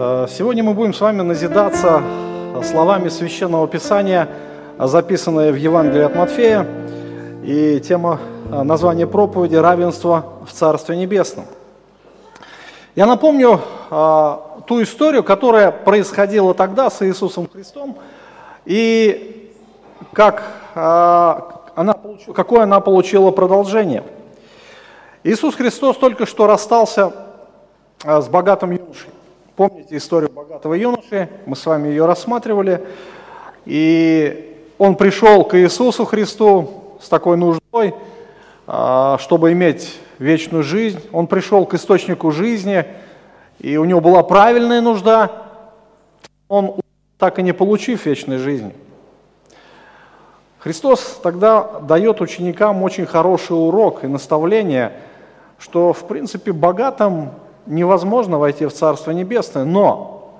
Э, сегодня мы будем с вами назидаться словами Священного Писания, записанные в Евангелии от Матфея. И тема э, названия проповеди «Равенство в Царстве Небесном». Я напомню э, ту историю, которая происходила тогда с Иисусом Христом, и как, она, какое она получила продолжение. Иисус Христос только что расстался с богатым юношей. Помните историю богатого юноши? Мы с вами ее рассматривали. И он пришел к Иисусу Христу с такой нуждой, а, чтобы иметь вечную жизнь. Он пришел к источнику жизни, и у него была правильная нужда. Он так и не получив вечной жизни. Христос тогда дает ученикам очень хороший урок и наставление, что, в принципе, богатым невозможно войти в Царство Небесное, но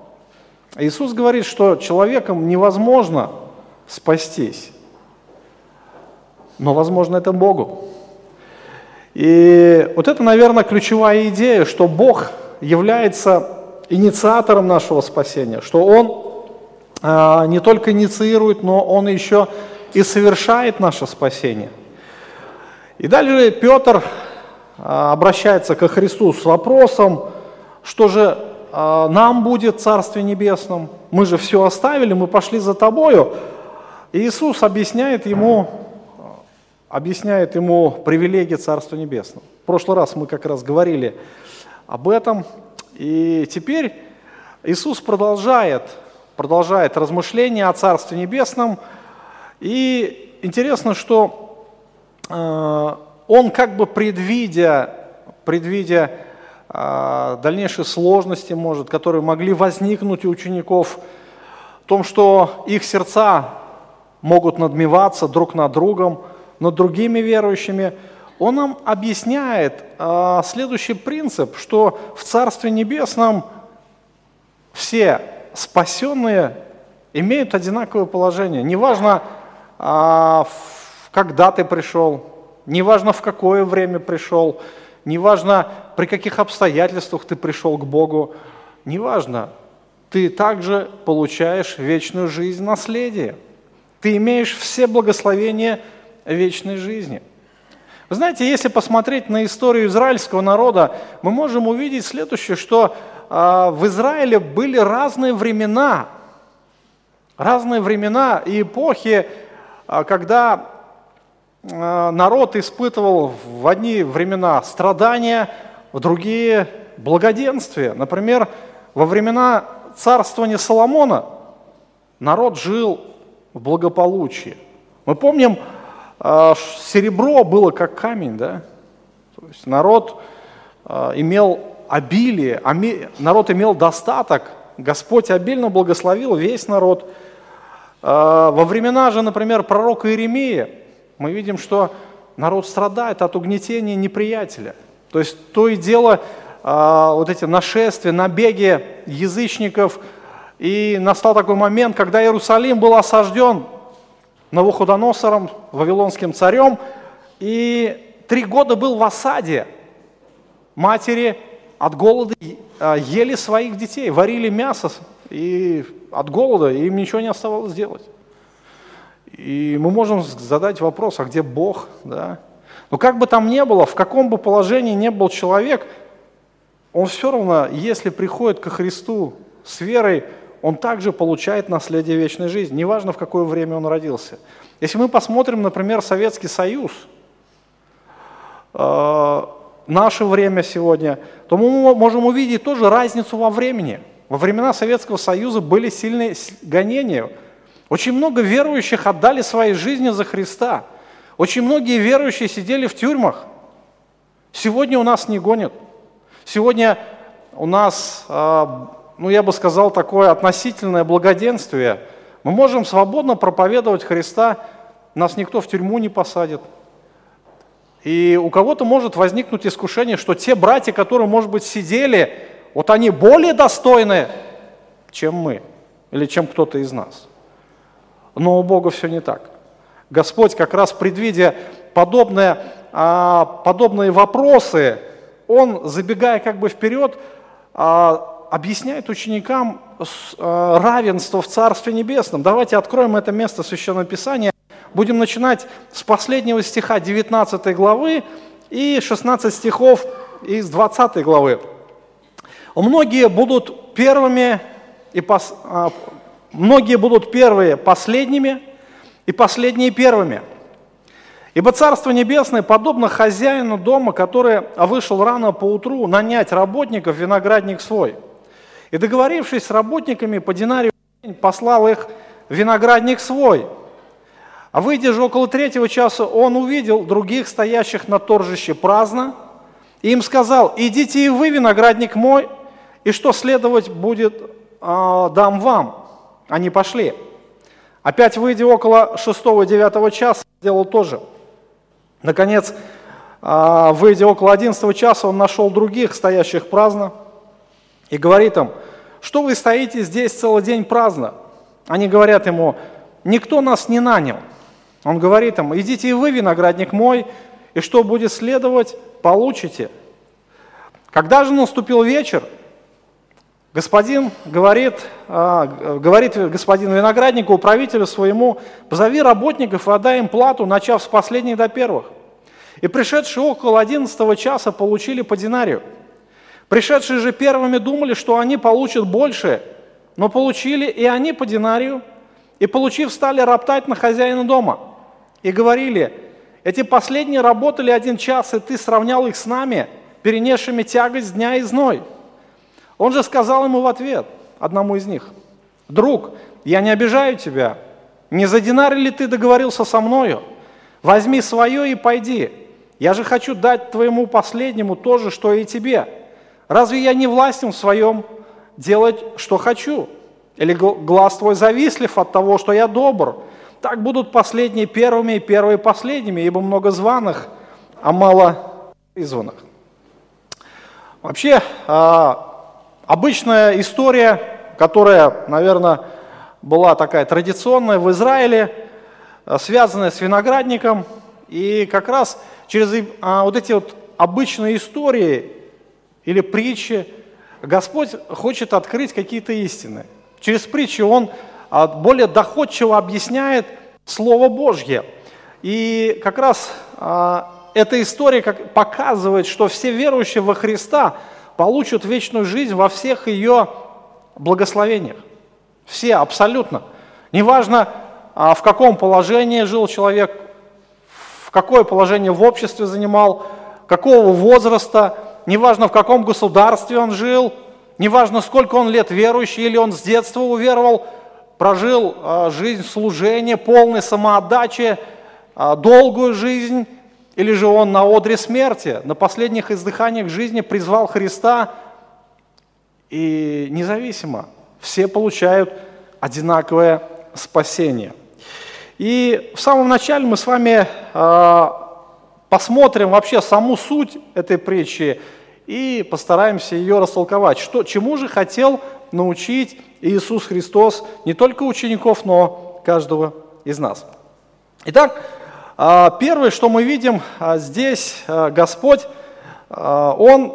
Иисус говорит, что человеком невозможно спастись, но возможно это Богу. И вот это, наверное, ключевая идея, что Бог является инициатором нашего спасения, что Он а, не только инициирует, но Он еще и совершает наше спасение. И дальше Петр обращается ко Христу с вопросом, что же а, нам будет Царстве Небесном? Мы же все оставили, мы пошли за тобою. И Иисус объясняет ему, объясняет ему привилегии Царства Небесного. В прошлый раз мы как раз говорили об этом. И теперь Иисус продолжает, продолжает размышления о Царстве Небесном. И интересно, что а, он как бы предвидя, предвидя э, дальнейшие сложности, может, которые могли возникнуть у учеников, в том, что их сердца могут надмеваться друг над другом, над другими верующими, он нам объясняет э, следующий принцип, что в Царстве Небесном все спасенные имеют одинаковое положение. Неважно, э, когда ты пришел, неважно в какое время пришел, неважно при каких обстоятельствах ты пришел к Богу, неважно, ты также получаешь вечную жизнь наследие. Ты имеешь все благословения вечной жизни. Вы знаете, если посмотреть на историю израильского народа, мы можем увидеть следующее, что э, в Израиле были разные времена, разные времена и эпохи, э, когда народ испытывал в одни времена страдания, в другие благоденствие. Например, во времена царствования Соломона народ жил в благополучии. Мы помним, э, серебро было как камень, да? То есть народ э, имел обилие, народ имел достаток, Господь обильно благословил весь народ. Во времена же, например, пророка Иеремия, мы видим, что народ страдает от угнетения неприятеля. То есть то и дело, а, вот эти нашествия, набеги язычников, и настал такой момент, когда Иерусалим был осажден Навуходоносором, вавилонским царем, и три года был в осаде. Матери от голода а, ели своих детей, варили мясо, и от голода им ничего не оставалось делать. И мы можем задать вопрос, а где Бог? Да? Но как бы там ни было, в каком бы положении ни был человек, он все равно, если приходит ко Христу с верой, он также получает наследие вечной жизни, неважно в какое время он родился. Если мы посмотрим, например, Советский Союз, э, наше время сегодня, то мы можем увидеть тоже разницу во времени. Во времена Советского Союза были сильные гонения – очень много верующих отдали свои жизни за Христа. Очень многие верующие сидели в тюрьмах. Сегодня у нас не гонят. Сегодня у нас, а, ну я бы сказал, такое относительное благоденствие. Мы можем свободно проповедовать Христа, нас никто в тюрьму не посадит. И у кого-то может возникнуть искушение, что те братья, которые, может быть, сидели, вот они более достойны, чем мы или чем кто-то из нас. Но у Бога все не так. Господь как раз предвидя подобные, а, подобные вопросы, Он, забегая как бы вперед, а, объясняет ученикам равенство в Царстве Небесном. Давайте откроем это место Священного Писания. Будем начинать с последнего стиха 19 главы и 16 стихов из 20 главы. Многие будут первыми и пос... многие будут первые последними и последние первыми. Ибо Царство Небесное подобно хозяину дома, который вышел рано по утру нанять работников виноградник свой. И договорившись с работниками по динарию послал их виноградник свой. А выйдя же около третьего часа, он увидел других, стоящих на торжище праздно, и им сказал, идите и вы, виноградник мой, и что следовать будет, э, дам вам. Они пошли. Опять выйдя около шестого-девятого часа, сделал тоже – Наконец, а, выйдя около 11 часа, он нашел других, стоящих праздно, и говорит им, что вы стоите здесь целый день праздно? Они говорят ему, никто нас не нанял. Он говорит им, идите и вы, виноградник мой, и что будет следовать, получите. Когда же наступил вечер, господин говорит, а, говорит господин винограднику, управителю своему, позови работников и отдай им плату, начав с последних до первых. И пришедшие около одиннадцатого часа получили по динарию. Пришедшие же первыми думали, что они получат больше, но получили и они по динарию, и получив, стали роптать на хозяина дома. И говорили, эти последние работали один час, и ты сравнял их с нами, перенесшими тягость дня и зной. Он же сказал ему в ответ, одному из них, «Друг, я не обижаю тебя. Не за динар ли ты договорился со мною? Возьми свое и пойди. Я же хочу дать твоему последнему то же, что и тебе. Разве я не властен в своем делать, что хочу? Или глаз твой завистлив от того, что я добр? Так будут последние первыми и первые последними, ибо много званых, а мало призванных. Вообще, а, обычная история, которая, наверное, была такая традиционная в Израиле, а, связанная с виноградником, и как раз через а, вот эти вот обычные истории или притчи Господь хочет открыть какие-то истины. Через притчи Он а, более доходчиво объясняет Слово Божье. И как раз эта история показывает, что все верующие во Христа получат вечную жизнь во всех ее благословениях. Все, абсолютно. Неважно, а, в каком положении жил человек, какое положение в обществе занимал, какого возраста, неважно в каком государстве он жил, неважно сколько он лет верующий или он с детства уверовал, прожил э, жизнь служения, полной самоотдачи, э, долгую жизнь, или же он на одре смерти, на последних издыханиях жизни призвал Христа, и независимо, все получают одинаковое спасение. И в самом начале мы с вами э, посмотрим вообще саму суть этой притчи и постараемся ее растолковать. Что, чему же хотел научить Иисус Христос не только учеников, но каждого из нас. Итак, первое, что мы видим э, здесь, э, Господь, Он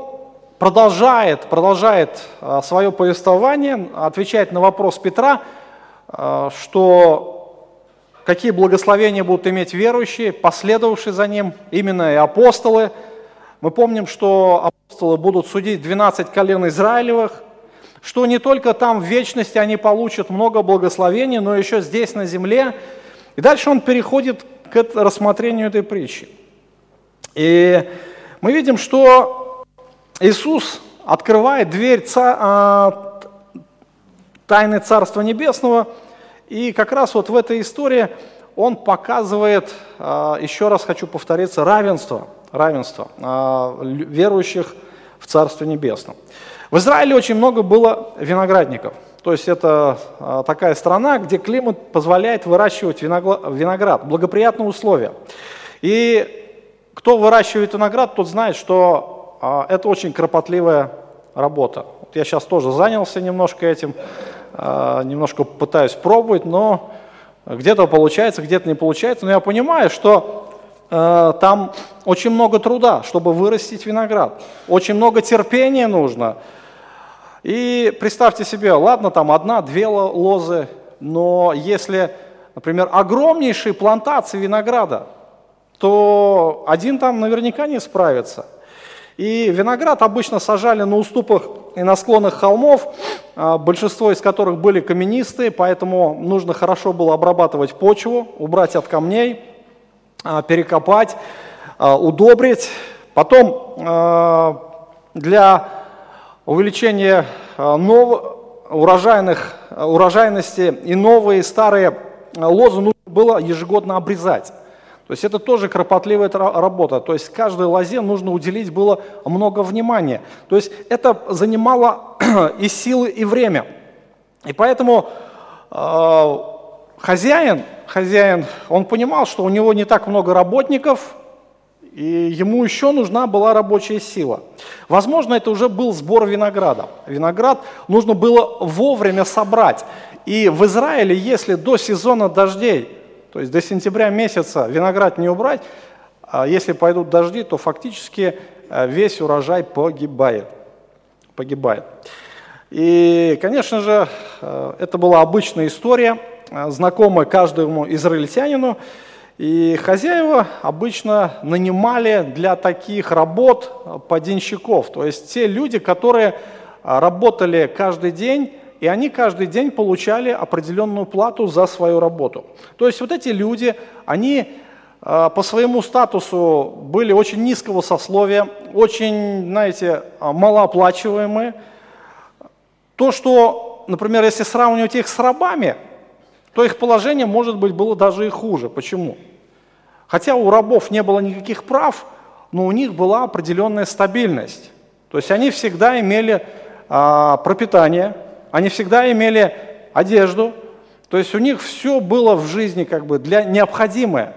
продолжает, продолжает свое повествование, отвечает на вопрос Петра, что какие благословения будут иметь верующие, последовавшие за ним, именно и апостолы. Мы помним, что апостолы будут судить 12 колен Израилевых, что не только там в вечности они получат много благословений, но еще здесь на земле. И дальше он переходит к рассмотрению этой притчи. И мы видим, что Иисус открывает дверь ца, а, тайны Царства Небесного – и как раз вот в этой истории он показывает, а, еще раз хочу повториться, равенство, равенство а, верующих в Царстве Небесном. В Израиле очень много было виноградников. То есть это а, такая страна, где климат позволяет выращивать виноград, благоприятные условия. И кто выращивает виноград, тот знает, что это очень кропотливая работа. Я сейчас тоже занялся немножко этим. А, немножко пытаюсь пробовать, но где-то получается, где-то не получается. Но я понимаю, что там очень много труда, чтобы вырастить виноград. Очень много терпения нужно. И представьте себе, ладно, там одна-две лозы, но если, например, огромнейшие плантации винограда, то один там наверняка не справится. И виноград обычно сажали на уступах и на склонах холмов, а, большинство из которых были каменистые, поэтому нужно хорошо было обрабатывать почву, убрать от камней, а, перекопать, а, удобрить. Потом для увеличения нов... урожайных, урожайности и новые старые лозы нужно было ежегодно обрезать. То есть это тоже кропотливая работа. То есть каждой лозе нужно уделить было много внимания. То есть это занимало и силы, и время. И поэтому э, хозяин, хозяин, он понимал, что у него не так много работников, и ему еще нужна была рабочая сила. Возможно, это уже был сбор винограда. Виноград нужно было вовремя собрать. И в Израиле, если до сезона дождей то есть до сентября месяца виноград не убрать, а если пойдут дожди, то фактически э, весь урожай погибает. погибает. И, конечно же, э, это была обычная история, э, знакомая каждому израильтянину. И хозяева обычно нанимали для таких работ поденщиков, то есть те люди, которые работали каждый день и они каждый день получали определенную плату за свою работу. То есть вот эти люди, они э, по своему статусу были очень низкого сословия, очень, знаете, малооплачиваемые. То, что, например, если сравнивать их с рабами, то их положение, может быть, было даже и хуже. Почему? Хотя у рабов не было никаких прав, но у них была определенная стабильность. То есть они всегда имели а, пропитание, они всегда имели одежду, то есть у них все было в жизни как бы для необходимое.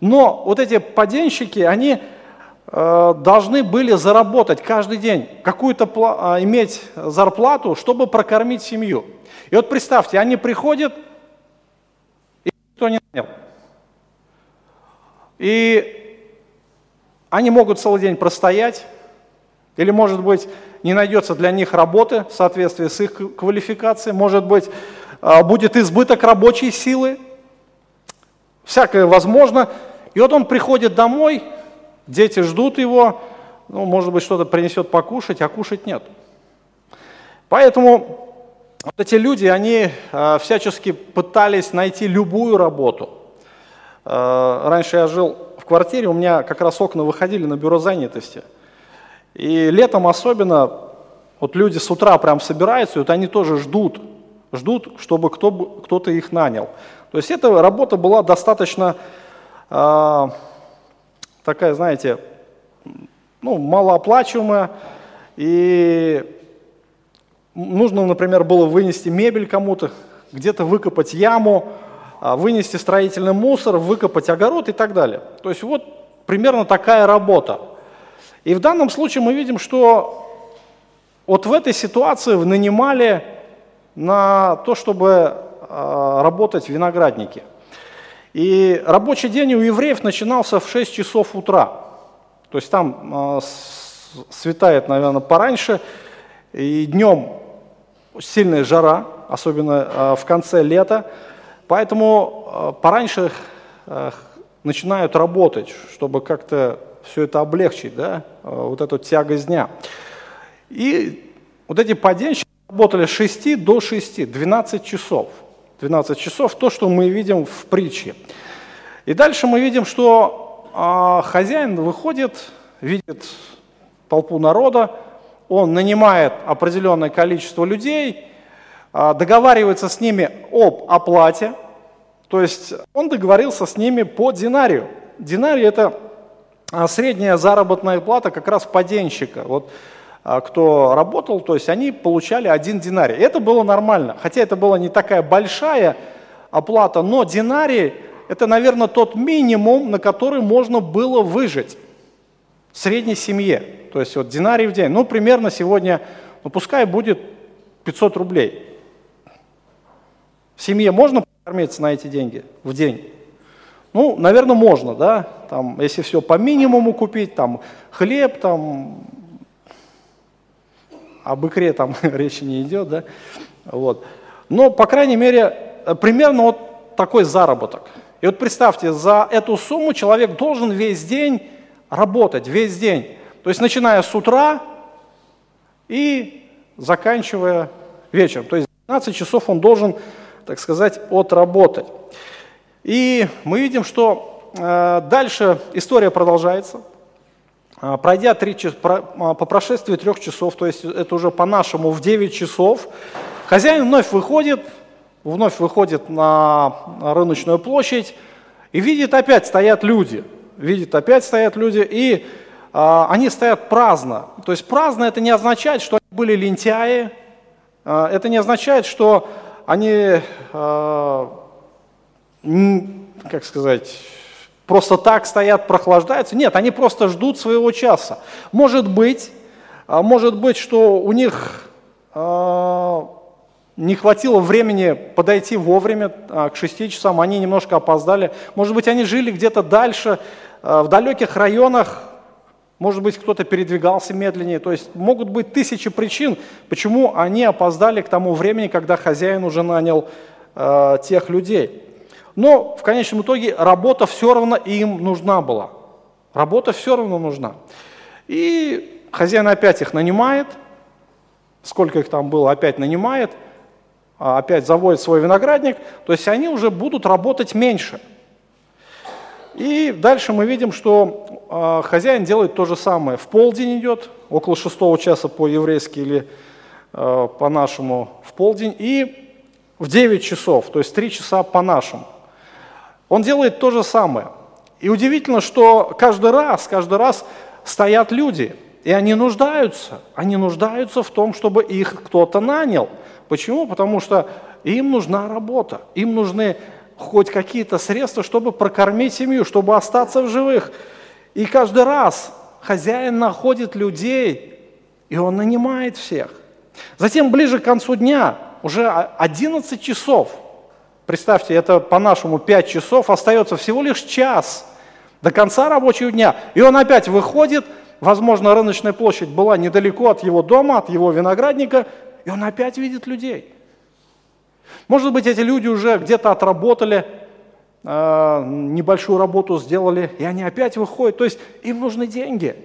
Но вот эти поденщики, они э, должны были заработать каждый день, какую-то э, иметь зарплату, чтобы прокормить семью. И вот представьте, они приходят, никто не нанял. И они могут целый день простоять, или, может быть, не найдется для них работы в соответствии с их квалификацией, может быть, а, будет избыток рабочей силы, всякое возможно. И вот он приходит домой, дети ждут его, ну, может быть, что-то принесет покушать, а кушать нет. Поэтому вот эти люди, они э, всячески пытались найти любую работу. Э, раньше я жил в квартире, у меня как раз окна выходили на бюро занятости – и летом особенно, вот люди с утра прям собираются, и вот они тоже ждут, ждут, чтобы кто, кто-то их нанял. То есть эта работа была достаточно э, такая, знаете, ну, малооплачиваемая, и нужно, например, было вынести мебель кому-то, где-то выкопать яму, а, вынести строительный мусор, выкопать огород и так далее. То есть вот примерно такая работа. И в данном случае мы видим, что вот в этой ситуации нанимали на то, чтобы а, работать в винограднике. И рабочий день у евреев начинался в 6 часов утра. То есть там э, светает, наверное, пораньше, и днем сильная жара, особенно э, в конце лета. Поэтому э, пораньше э, начинают работать, чтобы как-то все это облегчить, да, вот эту тягость дня. И вот эти поденщики работали с 6 до 6, 12 часов. 12 часов, то, что мы видим в притче. И дальше мы видим, что а, хозяин выходит, видит толпу народа, он нанимает определенное количество людей, а, договаривается с ними об оплате, то есть он договорился с ними по динарию. Динарий – это а средняя заработная плата как раз паденщика. Вот а, кто работал, то есть они получали один динарий. Это было нормально, хотя это была не такая большая оплата, но динарий – это, наверное, тот минимум, на который можно было выжить в средней семье. То есть вот динарий в день, ну, примерно сегодня, ну, пускай будет 500 рублей. В семье можно покормиться на эти деньги в день? Ну, наверное, можно, да, там, если все по минимуму купить, там, хлеб, там, об икре там речи не идет, да, вот. Но, по крайней мере, примерно вот такой заработок. И вот представьте, за эту сумму человек должен весь день работать, весь день. То есть начиная с утра и заканчивая вечером. То есть 12 часов он должен, так сказать, отработать. И мы видим, что э, дальше история продолжается. Э, пройдя три, про, э, по прошествии трех часов, то есть это уже по-нашему в 9 часов, хозяин вновь выходит, вновь выходит на рыночную площадь и видит опять стоят люди. Видит опять стоят люди, и они стоят праздно. То есть праздно это не означает, что они были лентяи, э, это не означает, что они э, как сказать, просто так стоят, прохлаждаются. Нет, они просто ждут своего часа. Может быть, а, может быть, что у них не хватило времени подойти вовремя, к 6 часам, они немножко опоздали. Может быть, они жили где-то дальше, в далеких районах, может быть, кто-то передвигался медленнее. То есть могут быть тысячи причин, почему они опоздали к тому времени, когда хозяин уже нанял э, тех людей. Но в конечном итоге работа все равно им нужна была. Работа все равно нужна. И хозяин опять их нанимает, сколько их там было, опять нанимает, а опять заводит свой виноградник, то есть они уже будут работать меньше. И дальше мы видим, что э, хозяин делает то же самое. В полдень идет, около шестого часа по-еврейски или э, по-нашему в полдень, и в 9 часов, то есть 3 часа по-нашему. Он делает то же самое. И удивительно, что каждый раз, каждый раз стоят люди, и они нуждаются. Они нуждаются в том, чтобы их кто-то нанял. Почему? Потому что им нужна работа, им нужны хоть какие-то средства, чтобы прокормить семью, чтобы остаться в живых. И каждый раз хозяин находит людей, и он нанимает всех. Затем ближе к концу дня, уже 11 часов – Представьте, это по-нашему 5 часов, остается всего лишь час до конца рабочего дня. И он опять выходит, возможно, рыночная площадь была недалеко от его дома, от его виноградника, и он опять видит людей. Может быть, эти люди уже где-то отработали, небольшую работу сделали, и они опять выходят. То есть им нужны деньги.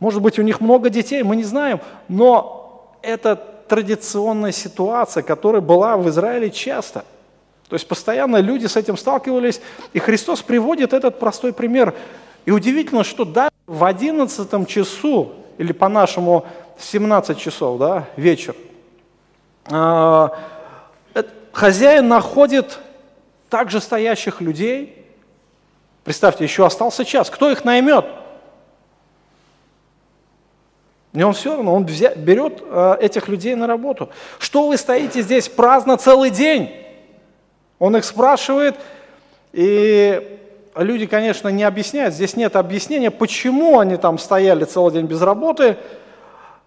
Может быть, у них много детей, мы не знаем, но это традиционная ситуация, которая была в Израиле часто – то есть постоянно люди с этим сталкивались, и Христос приводит этот простой пример. И удивительно, что даже в 11 часу, или по-нашему 17 часов, да, вечер, а, хозяин находит также стоящих людей. Представьте, еще остался час. Кто их наймет? И он все равно, он берет а, этих людей на работу. Что вы стоите здесь праздно целый день? Он их спрашивает, и люди, конечно, не объясняют, здесь нет объяснения, почему они там стояли целый день без работы.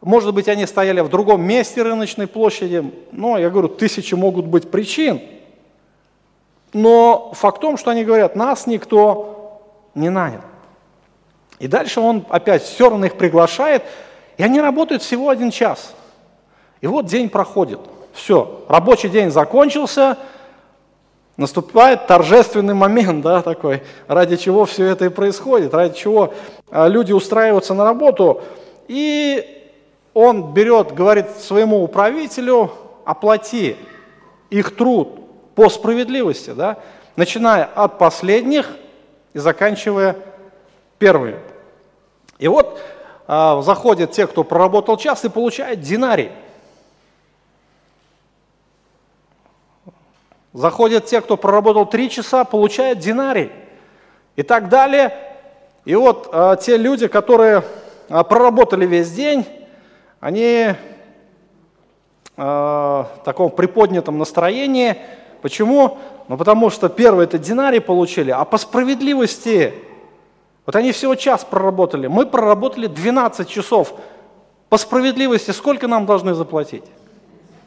Может быть, они стояли в другом месте рыночной площади. Но, я говорю, тысячи могут быть причин. Но факт в том, что они говорят, нас никто не нанял. И дальше он опять все равно их приглашает, и они работают всего один час. И вот день проходит. Все, рабочий день закончился – Наступает торжественный момент, да, такой, ради чего все это и происходит, ради чего а, люди устраиваются на работу. И он берет, говорит своему управителю, оплати их труд по справедливости, да, начиная от последних и заканчивая первыми. И вот а, заходят те, кто проработал час и получает динарий. Заходят те, кто проработал три часа, получают динарий. И так далее. И вот э, те люди, которые э, проработали весь день, они э, в таком приподнятом настроении. Почему? Ну потому что первый это динарий получили, а по справедливости, вот они всего час проработали, мы проработали 12 часов. По справедливости сколько нам должны заплатить?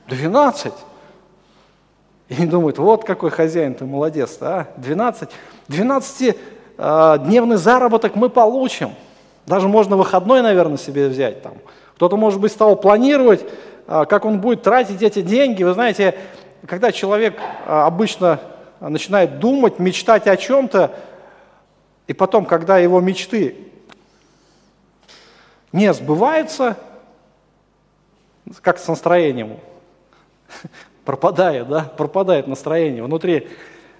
12. И они думают, вот какой хозяин ты молодец, а? 12, 12-дневный заработок мы получим. Даже можно выходной, наверное, себе взять, там, Кто-то, может быть, стал планировать, а, как он будет тратить эти деньги. Вы знаете, когда человек а, обычно начинает думать, мечтать о чем-то, и потом, когда его мечты не сбываются, как с настроением, пропадает, да, пропадает настроение, внутри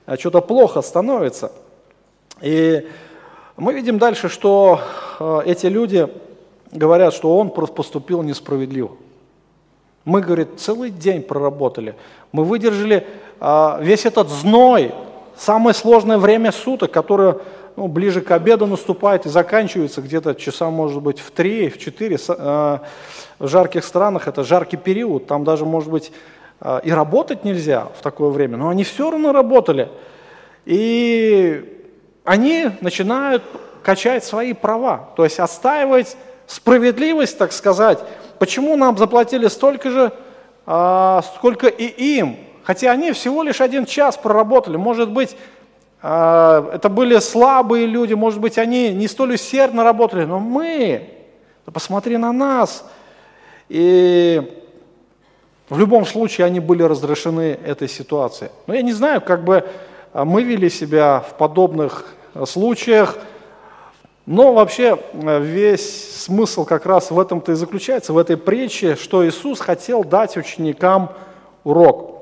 а, что-то плохо становится. И мы видим дальше, что а, эти люди говорят, что он поступил несправедливо. Мы, говорит, целый день проработали. Мы выдержали а, весь этот зной, самое сложное время суток, которое ну, ближе к обеду наступает и заканчивается где-то часа, может быть, в 3, в 4. А, в жарких странах это жаркий период, там даже, может быть, а, и работать нельзя в такое время, но они все равно работали. И они начинают качать свои права, то есть отстаивать справедливость, так сказать. Почему нам заплатили столько же, сколько и им? Хотя они всего лишь один час проработали. Может быть, а, это были слабые люди, может быть, они не столь усердно работали, но мы, посмотри на нас. И в любом случае они были разрешены этой ситуации. Но я не знаю, как бы а, мы вели себя в подобных а, случаях, но вообще весь смысл как раз в этом-то и заключается, в этой притче, что Иисус хотел дать ученикам урок –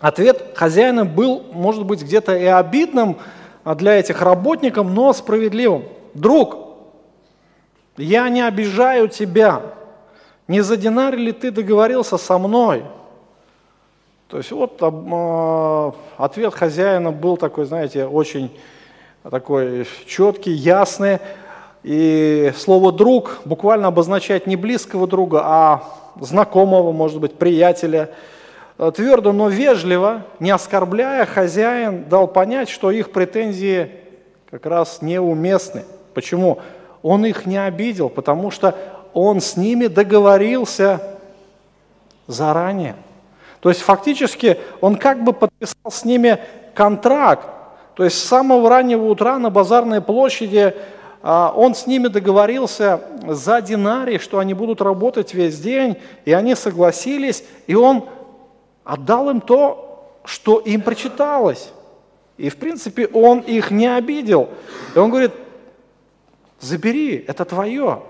Ответ хозяина был, может быть, где-то и обидным для этих работников, но справедливым. Друг, я не обижаю тебя. Не за динар ли ты договорился со мной? То есть вот э, ответ хозяина был такой, знаете, очень такой четкий, ясный. И слово «друг» буквально обозначает не близкого друга, а знакомого, может быть, приятеля – Э, твердо, но вежливо, не оскорбляя, хозяин дал понять, что их претензии как раз неуместны. Почему? Он их не обидел, потому что он с ними договорился заранее. То есть фактически он как бы подписал с ними контракт. То есть с самого раннего утра на базарной площади а, он с ними договорился за динарий, что они будут работать весь день, и они согласились, и он отдал им то, что им прочиталось. И, в принципе, он их не обидел. И он говорит, забери, это твое.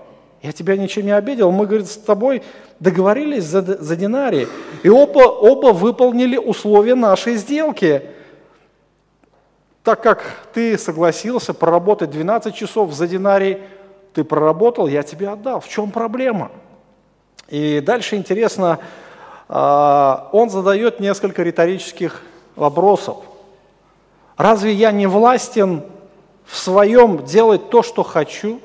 Я тебя ничем не обидел. Мы, говорит, с тобой договорились за, за динарий. И оба, оба выполнили условия нашей сделки. Так как ты согласился проработать 12 часов за динарий, ты проработал, я тебе отдал. В чем проблема? И дальше интересно, а, он задает несколько риторических вопросов. Разве я не властен в своем делать то, что хочу?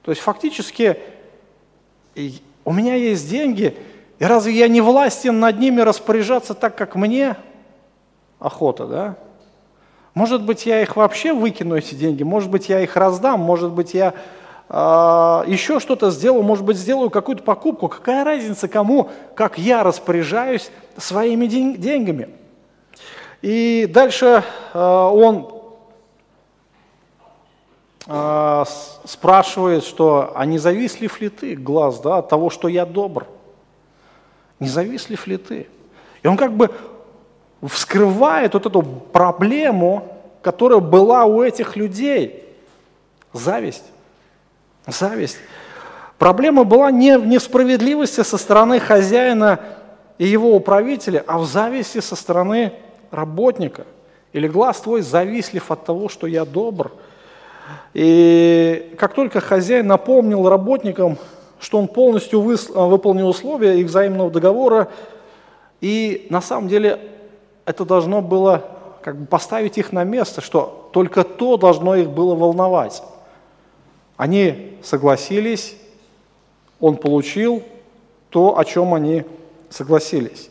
То есть фактически у меня есть деньги, и разве я не властен над ними распоряжаться так, как мне охота, да? Может быть, я их вообще выкину, эти деньги, может быть, я их раздам, может быть, я а, еще что-то сделаю, может быть, сделаю какую-то покупку. Какая разница кому, как я распоряжаюсь своими деньгами? И дальше а, он а, спрашивает, что а не завислив ли ты, глаз, да, от того, что я добр? Не завислив ли ты? И он как бы вскрывает вот эту проблему, которая была у этих людей. Зависть. Зависть. Проблема была не в несправедливости со стороны хозяина и его управителя, а в зависти со стороны работника. Или глаз твой завислив от того, что я добр. И как только хозяин напомнил работникам, что он полностью выполнил условия их взаимного договора, и на самом деле это должно было как бы поставить их на место, что только то должно их было волновать. Они согласились, он получил то, о чем они согласились.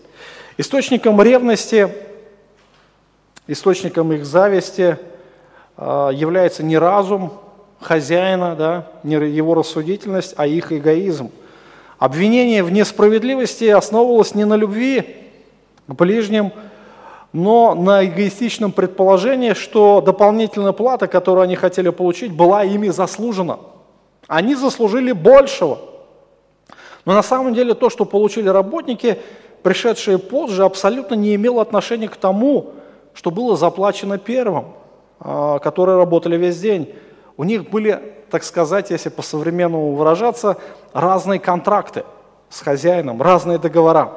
Источником ревности, источником их зависти а, является не разум хозяина, да, не его рассудительность, а их эгоизм. Обвинение в несправедливости основывалось не на любви к ближним, но на эгоистичном предположении, что дополнительная плата, которую они хотели получить, была ими заслужена. Они заслужили большего. Но на самом деле то, что получили работники, пришедшие позже, абсолютно не имело отношения к тому, что было заплачено первым, а, которые работали весь день. У них были, так сказать, если по-современному выражаться, разные контракты с хозяином, разные договора.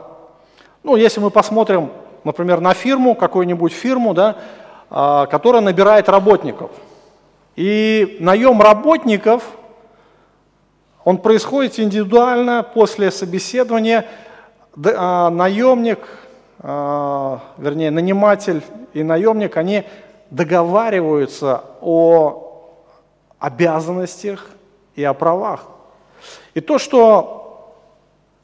Ну, если мы посмотрим, например, на фирму, какую-нибудь фирму, да, а, которая набирает работников. И наем работников, он происходит индивидуально после собеседования. А, наемник, а, вернее, наниматель и наемник, они договариваются о обязанностях и о правах. И то, что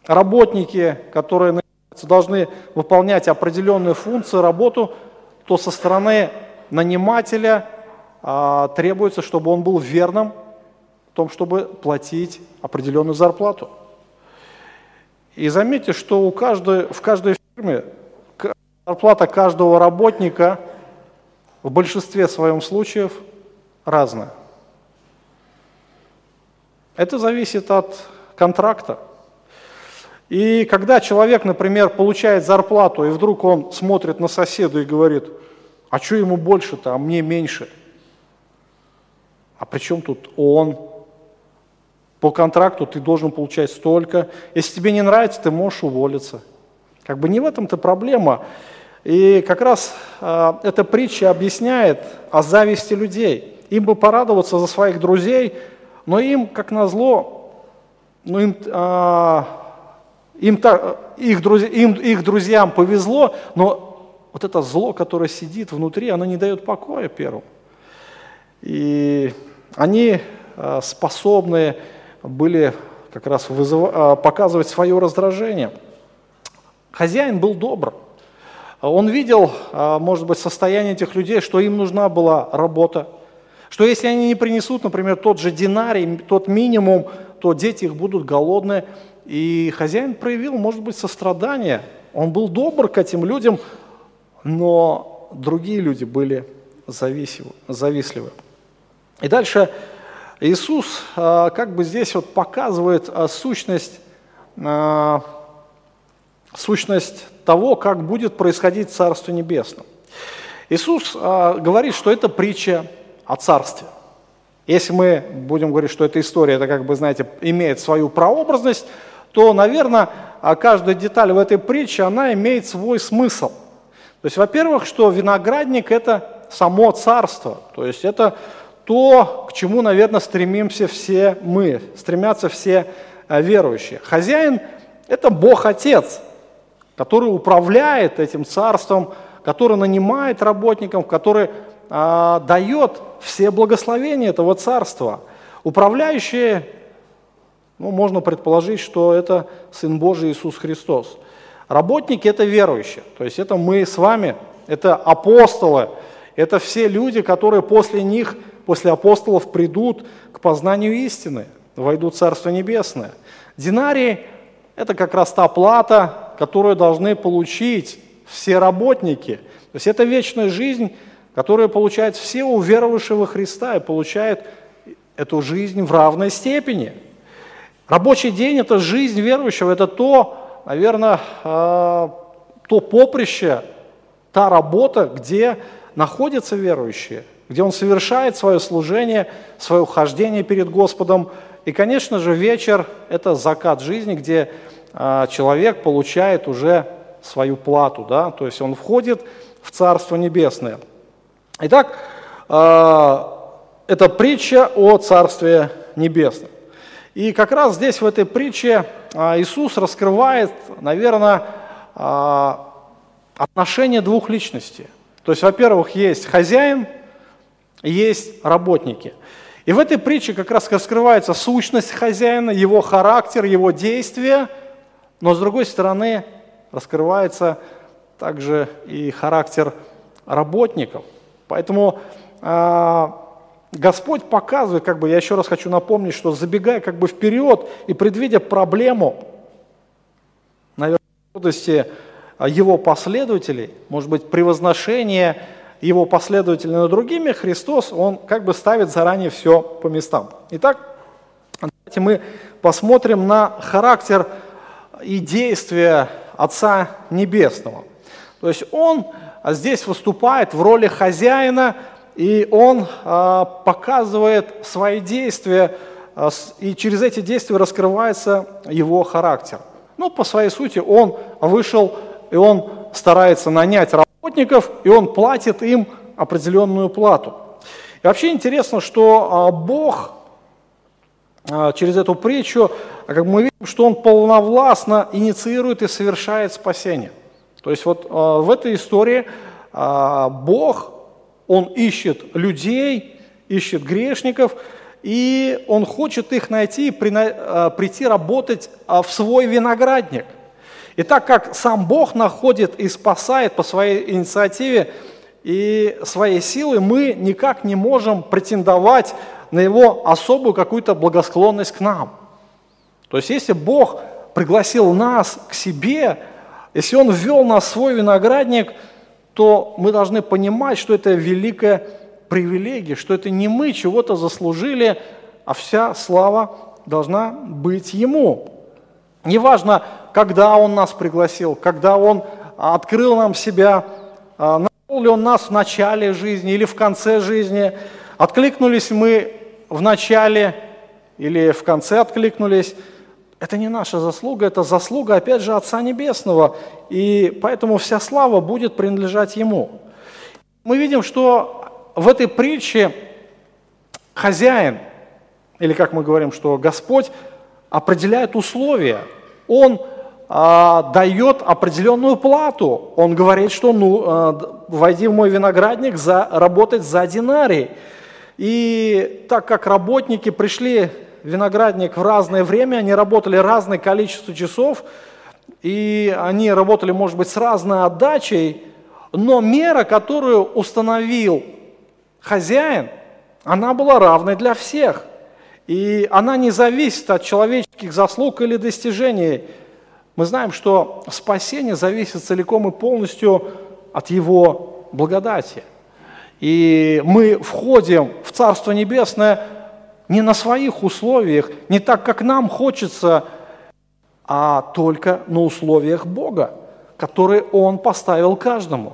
работники, которые должны выполнять определенную функцию, работу, то со стороны нанимателя а, требуется, чтобы он был верным в том, чтобы платить определенную зарплату. И заметьте, что у каждой, в каждой фирме зарплата каждого работника в большинстве своем случаев разная. Это зависит от контракта. И когда человек, например, получает зарплату, и вдруг он смотрит на соседа и говорит, а что ему больше-то, а мне меньше? А при чем тут он? По контракту ты должен получать столько. Если тебе не нравится, ты можешь уволиться. Как бы не в этом-то проблема. И как раз э, эта притча объясняет о зависти людей. Им бы порадоваться за своих друзей, но им, как назло, ну, им, э, им, их, друзья, им, их друзьям повезло, но вот это зло, которое сидит внутри, оно не дает покоя первым. И они э, способны были как раз вызыв... Э, показывать свое раздражение. Хозяин был добр. Он видел, э, может быть, состояние этих людей, что им нужна была работа, что если они не принесут, например, тот же динарий, тот минимум, то дети их будут голодные. И хозяин проявил, может быть, сострадание. Он был добр к этим людям, но другие люди были завистливы. И дальше Иисус а, как бы здесь вот показывает а, сущность, а, сущность того, как будет происходить Царство Небесное. Иисус говорит, что это притча о царстве. Если мы будем говорить, что эта история, это как бы, знаете, имеет свою прообразность, то, наверное, каждая деталь в этой притче, она имеет свой смысл. То есть, во-первых, что виноградник – это само царство, то есть это то, к чему, наверное, стремимся все мы, стремятся все э, верующие. Хозяин – это Бог-Отец, который управляет этим царством, который нанимает работников, который а, дает все благословения этого царства. Управляющие, ну, можно предположить, что это Сын Божий Иисус Христос. Работники – это верующие, то есть это мы с вами, это апостолы, это все люди, которые после них, после апостолов придут к познанию истины, войдут в Царство Небесное. Динарий – это как раз та плата, которую должны получить все работники. То есть это вечная жизнь, которую получают все уверовавшие во Христа и получают эту жизнь в равной степени. Рабочий день – это жизнь верующего, это то, наверное, а, то поприще, та работа, где находятся верующие, где он совершает свое служение, свое хождение перед Господом. И, конечно же, вечер – это закат жизни, где а, человек получает уже свою плату, да? то есть он входит в Царство Небесное – Итак, а, это притча о Царстве Небесном. И как раз здесь, в этой притче, а, Иисус раскрывает, наверное, а, отношение двух личностей. То есть, во-первых, есть хозяин, есть работники. И в этой притче как раз раскрывается сущность хозяина, его характер, его действия, но с другой стороны раскрывается также и характер работников – Поэтому э, Господь показывает, как бы, я еще раз хочу напомнить, что забегая как бы вперед и предвидя проблему, наверное, а, его последователей, может быть, превозношение его последователей над другими, Христос, он как бы ставит заранее все по местам. Итак, давайте мы посмотрим на характер и действия Отца Небесного. То есть Он здесь выступает в роли хозяина, и Он а, показывает свои действия, а, и через эти действия раскрывается Его характер. Ну, по своей сути, Он вышел, и Он старается нанять работников, и Он платит им определенную плату. И вообще интересно, что а, Бог через эту притчу, как мы видим, что Он полновластно инициирует и совершает спасение. То есть вот в этой истории Бог, Он ищет людей, ищет грешников, и Он хочет их найти и прийти работать в свой виноградник. И так как сам Бог находит и спасает по своей инициативе, и своей силы мы никак не можем претендовать на его особую какую-то благосклонность к нам. То есть если Бог пригласил нас к себе, если Он ввел нас в свой виноградник, то мы должны понимать, что это великая привилегия, что это не мы чего-то заслужили, а вся слава должна быть Ему. Неважно, когда Он нас пригласил, когда Он открыл нам себя, а, ли он нас в начале жизни или в конце жизни? Откликнулись мы в начале или в конце откликнулись? Это не наша заслуга, это заслуга, опять же, Отца Небесного. И поэтому вся слава будет принадлежать Ему. Мы видим, что в этой притче хозяин, или как мы говорим, что Господь определяет условия. Он а, дает определенную плату. Он говорит, что ну, а, войди в мой виноградник за, работать за динарий. И так как работники пришли виноградник в разное время, они работали разное количество часов, и они работали, может быть, с разной отдачей, но мера, которую установил хозяин, она была равной для всех. И она не зависит от человеческих заслуг или достижений – мы знаем, что спасение зависит целиком и полностью от Его благодати. И мы входим в Царство Небесное не на своих условиях, не так, как нам хочется, а только на условиях Бога, которые Он поставил каждому.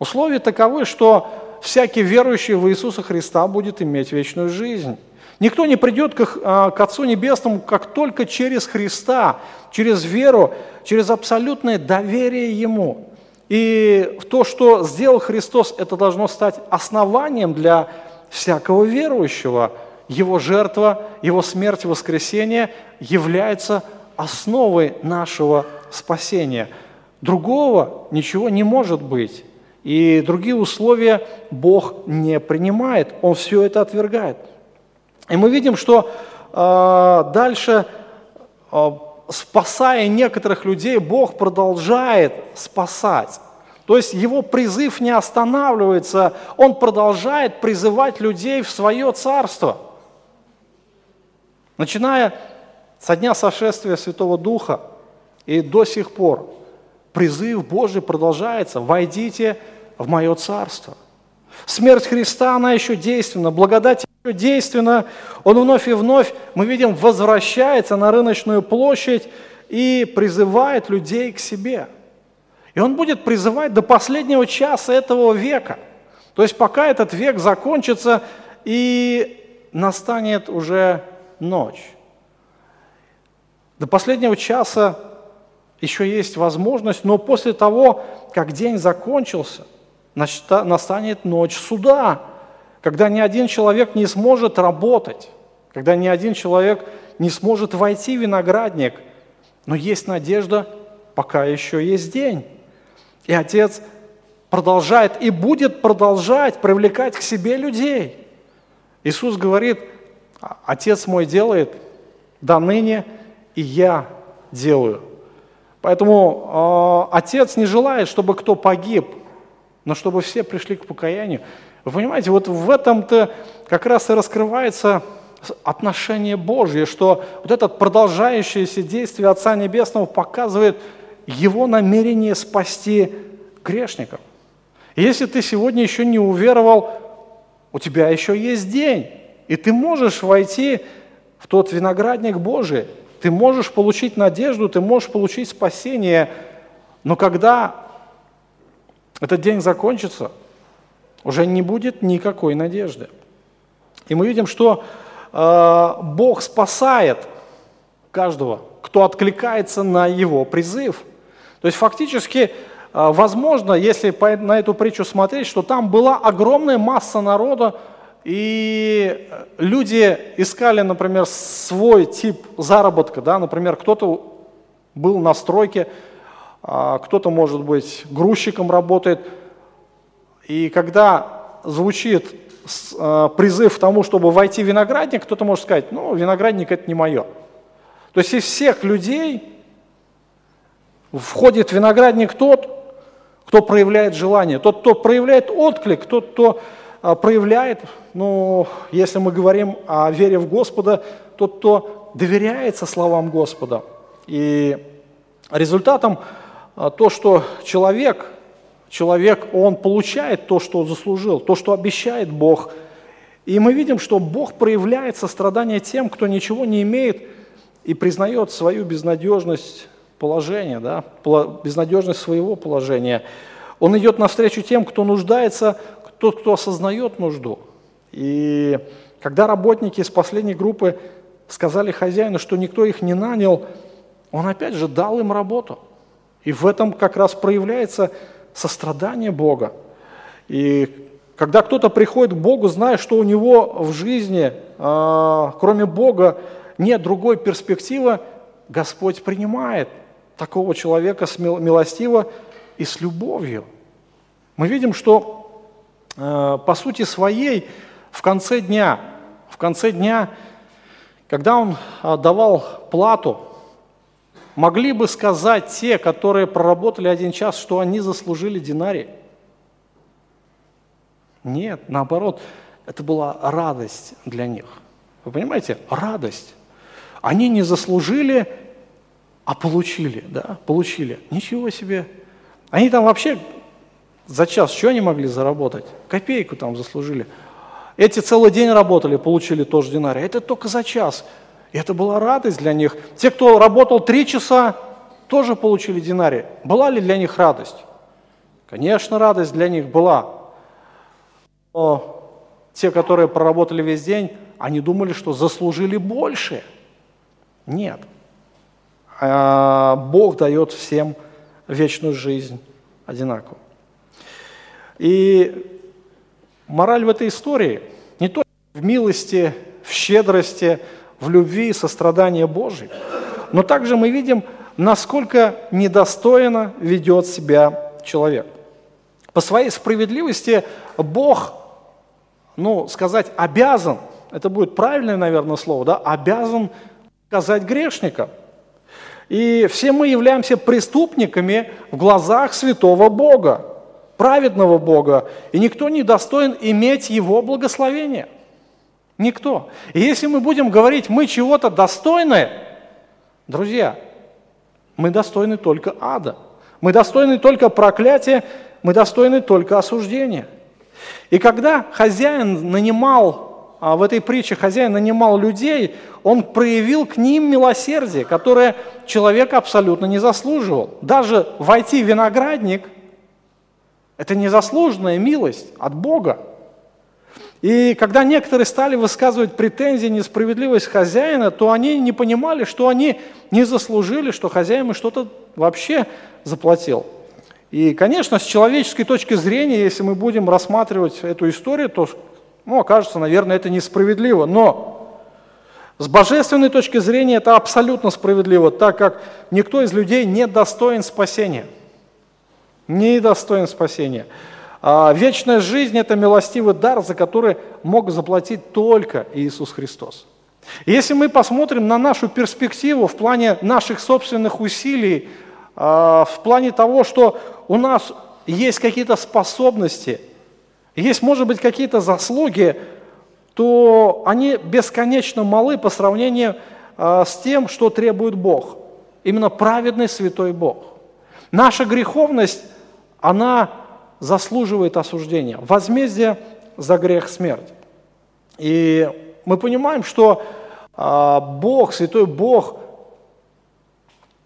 Условия таковы, что всякий верующий в Иисуса Христа будет иметь вечную жизнь. Никто не придет к, а, к Отцу Небесному, как только через Христа, через веру, через абсолютное доверие Ему. И то, что сделал Христос, это должно стать основанием для всякого верующего. Его жертва, Его смерть воскресение является основой нашего спасения. Другого ничего не может быть. И другие условия Бог не принимает, Он все это отвергает. И мы видим, что э, дальше, э, спасая некоторых людей, Бог продолжает спасать. То есть его призыв не останавливается, он продолжает призывать людей в свое царство. Начиная со дня сошествия Святого Духа и до сих пор призыв Божий продолжается «Войдите в мое царство». Смерть Христа, она еще действенна, благодать еще действенна. Он вновь и вновь, мы видим, возвращается на рыночную площадь и призывает людей к себе. И он будет призывать до последнего часа этого века. То есть пока этот век закончится и настанет уже ночь. До последнего часа еще есть возможность, но после того, как день закончился – настанет ночь суда, когда ни один человек не сможет работать, когда ни один человек не сможет войти в виноградник, но есть надежда, пока еще есть день. И Отец продолжает и будет продолжать привлекать к себе людей. Иисус говорит, Отец мой делает до ныне, и я делаю. Поэтому э, Отец не желает, чтобы кто погиб, но чтобы все пришли к покаянию. Вы понимаете, вот в этом-то как раз и раскрывается отношение Божье, что вот это продолжающееся действие Отца Небесного показывает Его намерение спасти грешников. Если ты сегодня еще не уверовал, у тебя еще есть день, и ты можешь войти в тот виноградник Божий, Ты можешь получить надежду, ты можешь получить спасение, но когда этот день закончится, уже не будет никакой надежды. И мы видим, что э, Бог спасает каждого, кто откликается на Его призыв. То есть фактически, э, возможно, если на эту притчу смотреть, что там была огромная масса народа, и люди искали, например, свой тип заработка, да, например, кто-то был на стройке, а, кто-то, может быть, грузчиком работает, и когда звучит а, призыв к тому, чтобы войти в виноградник, кто-то может сказать, ну, виноградник это не мое. То есть из всех людей входит в виноградник тот, кто проявляет желание, тот, кто проявляет отклик, тот, кто проявляет, ну, если мы говорим о вере в Господа, тот, кто доверяется словам Господа. И результатом а, то, что человек, человек, он получает то, что заслужил, то, что обещает Бог. И мы видим, что Бог проявляет сострадание тем, кто ничего не имеет и признает свою безнадежность положения, да, безнадежность своего положения. Он идет навстречу тем, кто нуждается тот, кто осознает нужду. И когда работники из последней группы сказали хозяину, что никто их не нанял, он опять же дал им работу. И в этом как раз проявляется сострадание Бога. И когда кто-то приходит к Богу, зная, что у него в жизни, э, кроме Бога, нет другой перспективы, Господь принимает такого человека с милостиво и с любовью. Мы видим, что по сути своей в конце дня, в конце дня, когда он давал плату, могли бы сказать те, которые проработали один час, что они заслужили динарий? Нет, наоборот, это была радость для них. Вы понимаете? Радость. Они не заслужили, а получили, да, получили. Ничего себе. Они там вообще за час что они могли заработать? Копейку там заслужили. Эти целый день работали, получили тоже динарий. Это только за час. И это была радость для них. Те, кто работал три часа, тоже получили динарий. Была ли для них радость? Конечно, радость для них была. Но те, которые проработали весь день, они думали, что заслужили больше. Нет. А Бог дает всем вечную жизнь одинаково. И мораль в этой истории не только в милости, в щедрости, в любви и сострадании Божьей, но также мы видим, насколько недостойно ведет себя человек. По своей справедливости Бог, ну, сказать, обязан, это будет правильное, наверное, слово, да, обязан сказать грешника. И все мы являемся преступниками в глазах святого Бога праведного Бога, и никто не достоин иметь Его благословение. Никто. И если мы будем говорить, мы чего-то достойны, друзья, мы достойны только ада. Мы достойны только проклятия, мы достойны только осуждения. И когда хозяин нанимал, а в этой притче хозяин нанимал людей, он проявил к ним милосердие, которое человек абсолютно не заслуживал. Даже войти в виноградник – это незаслуженная милость от Бога. И когда некоторые стали высказывать претензии, несправедливость хозяина, то они не понимали, что они не заслужили, что хозяин им что-то вообще заплатил. И, конечно, с человеческой точки зрения, если мы будем рассматривать эту историю, то ну, окажется, наверное, это несправедливо. Но с божественной точки зрения это абсолютно справедливо, так как никто из людей не достоин спасения – не достоин спасения. А вечная жизнь – это милостивый дар, за который мог заплатить только Иисус Христос. Если мы посмотрим на нашу перспективу в плане наших собственных усилий, а, в плане того, что у нас есть какие-то способности, есть, может быть, какие-то заслуги, то они бесконечно малы по сравнению а, с тем, что требует Бог. Именно праведный святой Бог. Наша греховность она заслуживает осуждения. Возмездие за грех смерть. И мы понимаем, что а, Бог, Святой Бог,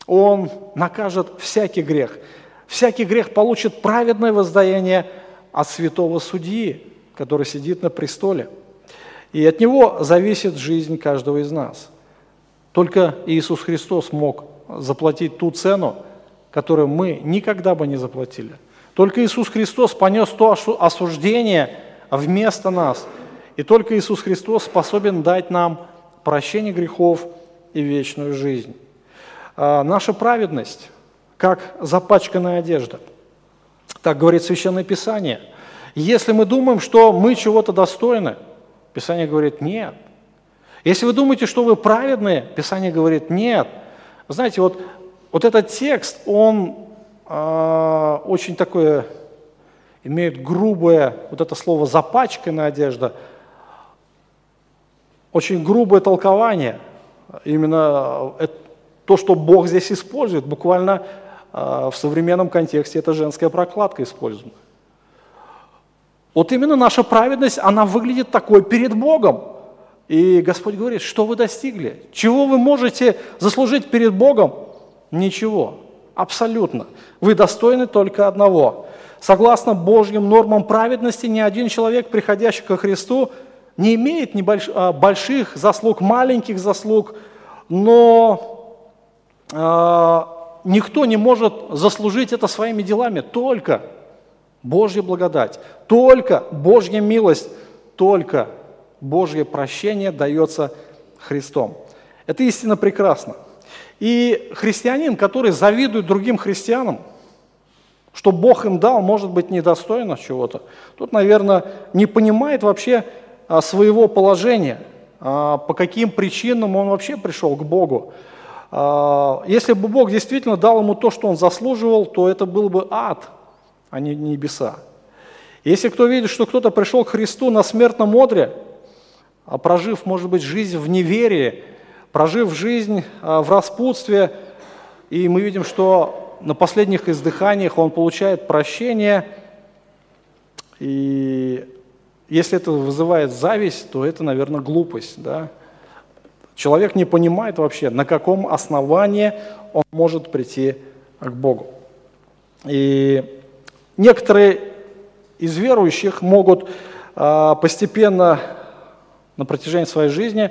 Он накажет всякий грех. Всякий грех получит праведное воздаяние от святого судьи, который сидит на престоле. И от него зависит жизнь каждого из нас. Только Иисус Христос мог заплатить ту цену, которую мы никогда бы не заплатили. Только Иисус Христос понес то осуждение вместо нас. И только Иисус Христос способен дать нам прощение грехов и вечную жизнь. А наша праведность, как запачканная одежда. Так говорит Священное Писание. Если мы думаем, что мы чего-то достойны, Писание говорит нет. Если вы думаете, что вы праведные, Писание говорит нет. Знаете, вот, вот этот текст, он э, очень такое, имеет грубое, вот это слово запачканная одежда, очень грубое толкование. Именно это, то, что Бог здесь использует, буквально э, в современном контексте это женская прокладка использована. Вот именно наша праведность, она выглядит такой перед Богом. И Господь говорит, что вы достигли? Чего вы можете заслужить перед Богом? Ничего, абсолютно. Вы достойны только одного. Согласно Божьим нормам праведности, ни один человек, приходящий ко Христу, не имеет небольш... А, больших заслуг, маленьких заслуг, но э, никто не может заслужить это своими делами, только Божья благодать, только Божья милость, только Божье прощение дается Христом. Это истинно прекрасно. И христианин, который завидует другим христианам, что Бог им дал, может быть, недостойно чего-то, тут, наверное, не понимает вообще а, своего положения, а, по каким причинам он вообще пришел к Богу. А, если бы Бог действительно дал ему то, что он заслуживал, то это был бы ад – а не небеса. Если кто видит, что кто-то пришел к Христу на смертном одре, прожив, может быть, жизнь в неверии, прожив жизнь а, в распутстве, и мы видим, что на последних издыханиях он получает прощение, и если это вызывает зависть, то это, наверное, глупость. Да? Человек не понимает вообще, на каком основании он может прийти к Богу. И Некоторые из верующих могут а, постепенно на протяжении своей жизни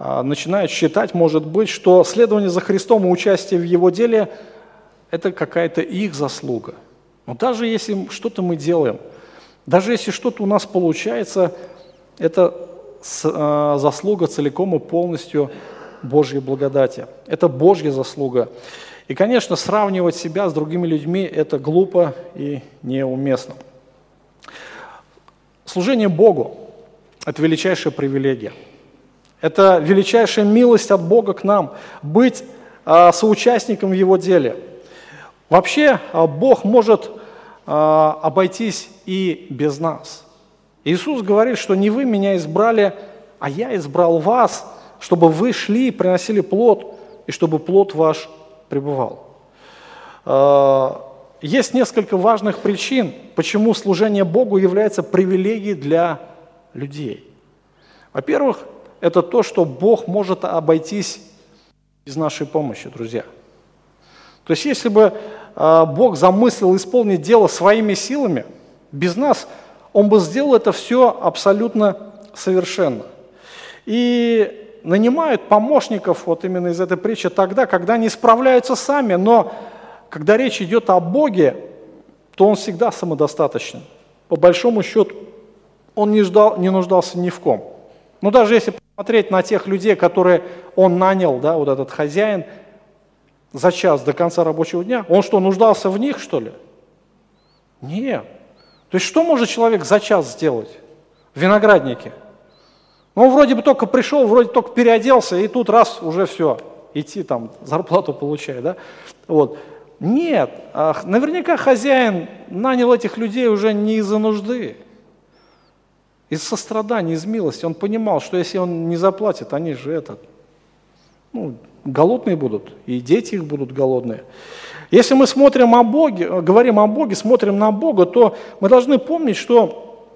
начинают считать, может быть, что следование за Христом и участие в Его деле – это какая-то их заслуга. Но даже если что-то мы делаем, даже если что-то у нас получается, это а, заслуга целиком и полностью Божьей благодати. Это Божья заслуга. И, конечно, сравнивать себя с другими людьми – это глупо и неуместно. Служение Богу – это величайшая привилегия. Это величайшая милость от Бога к нам – быть а, соучастником в Его деле. Вообще а, Бог может а, обойтись и без нас. Иисус говорит, что не вы меня избрали, а я избрал вас, чтобы вы шли и приносили плод, и чтобы плод ваш пребывал. Есть несколько важных причин, почему служение Богу является привилегией для людей. Во-первых, это то, что Бог может обойтись без нашей помощи, друзья. То есть если бы а, Бог замыслил исполнить дело своими силами, без нас, Он бы сделал это все абсолютно совершенно. И нанимают помощников вот именно из этой притчи тогда, когда они справляются сами, но когда речь идет о Боге, то Он всегда самодостаточен. По большому счету, Он не, ждал, не нуждался ни в ком. Но даже если посмотреть на тех людей, которые Он нанял, да, вот этот хозяин, за час до конца рабочего дня, он что, нуждался в них, что ли? Нет. То есть что может человек за час сделать в винограднике? Ну, он вроде бы только пришел, вроде только переоделся, и тут раз уже все, идти там зарплату получать, да? Вот. Нет, наверняка хозяин нанял этих людей уже не из-за нужды, из сострадания, из милости. Он понимал, что если он не заплатит, они же этот, ну, голодные будут, и дети их будут голодные. Если мы смотрим о Боге, говорим о Боге, смотрим на Бога, то мы должны помнить, что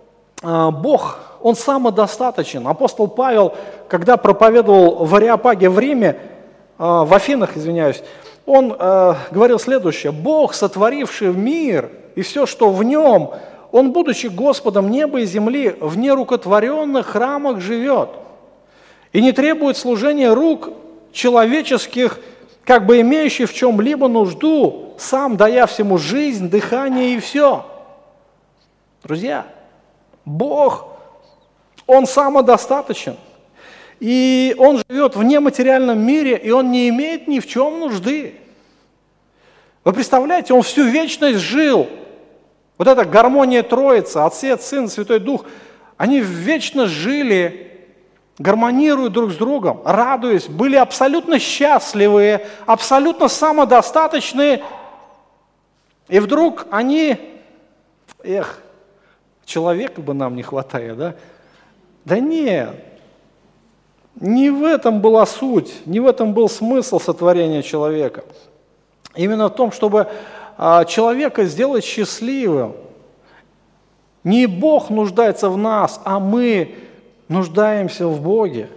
а, Бог он самодостаточен. Апостол Павел, когда проповедовал в Ариапаге в Риме, а, в Афинах, извиняюсь, он э, говорил следующее. «Бог, сотворивший мир и все, что в нем, Он, будучи Господом неба и земли, в нерукотворенных храмах живет и не требует служения рук человеческих, как бы имеющий в чем-либо нужду, сам дая всему жизнь, дыхание и все». Друзья, Бог, Он самодостаточен. И Он живет в нематериальном мире, и Он не имеет ни в чем нужды. Вы представляете, Он всю вечность жил. Вот эта гармония Троицы, Отец, Сын, Святой Дух, они вечно жили, гармонируя друг с другом, радуясь, были абсолютно счастливые, абсолютно самодостаточные. И вдруг они, эх, человека бы нам не хватает, да? Да нет, не в этом была суть, не в этом был смысл сотворения человека. Именно в том, чтобы человека сделать счастливым. Не Бог нуждается в нас, а мы нуждаемся в Боге.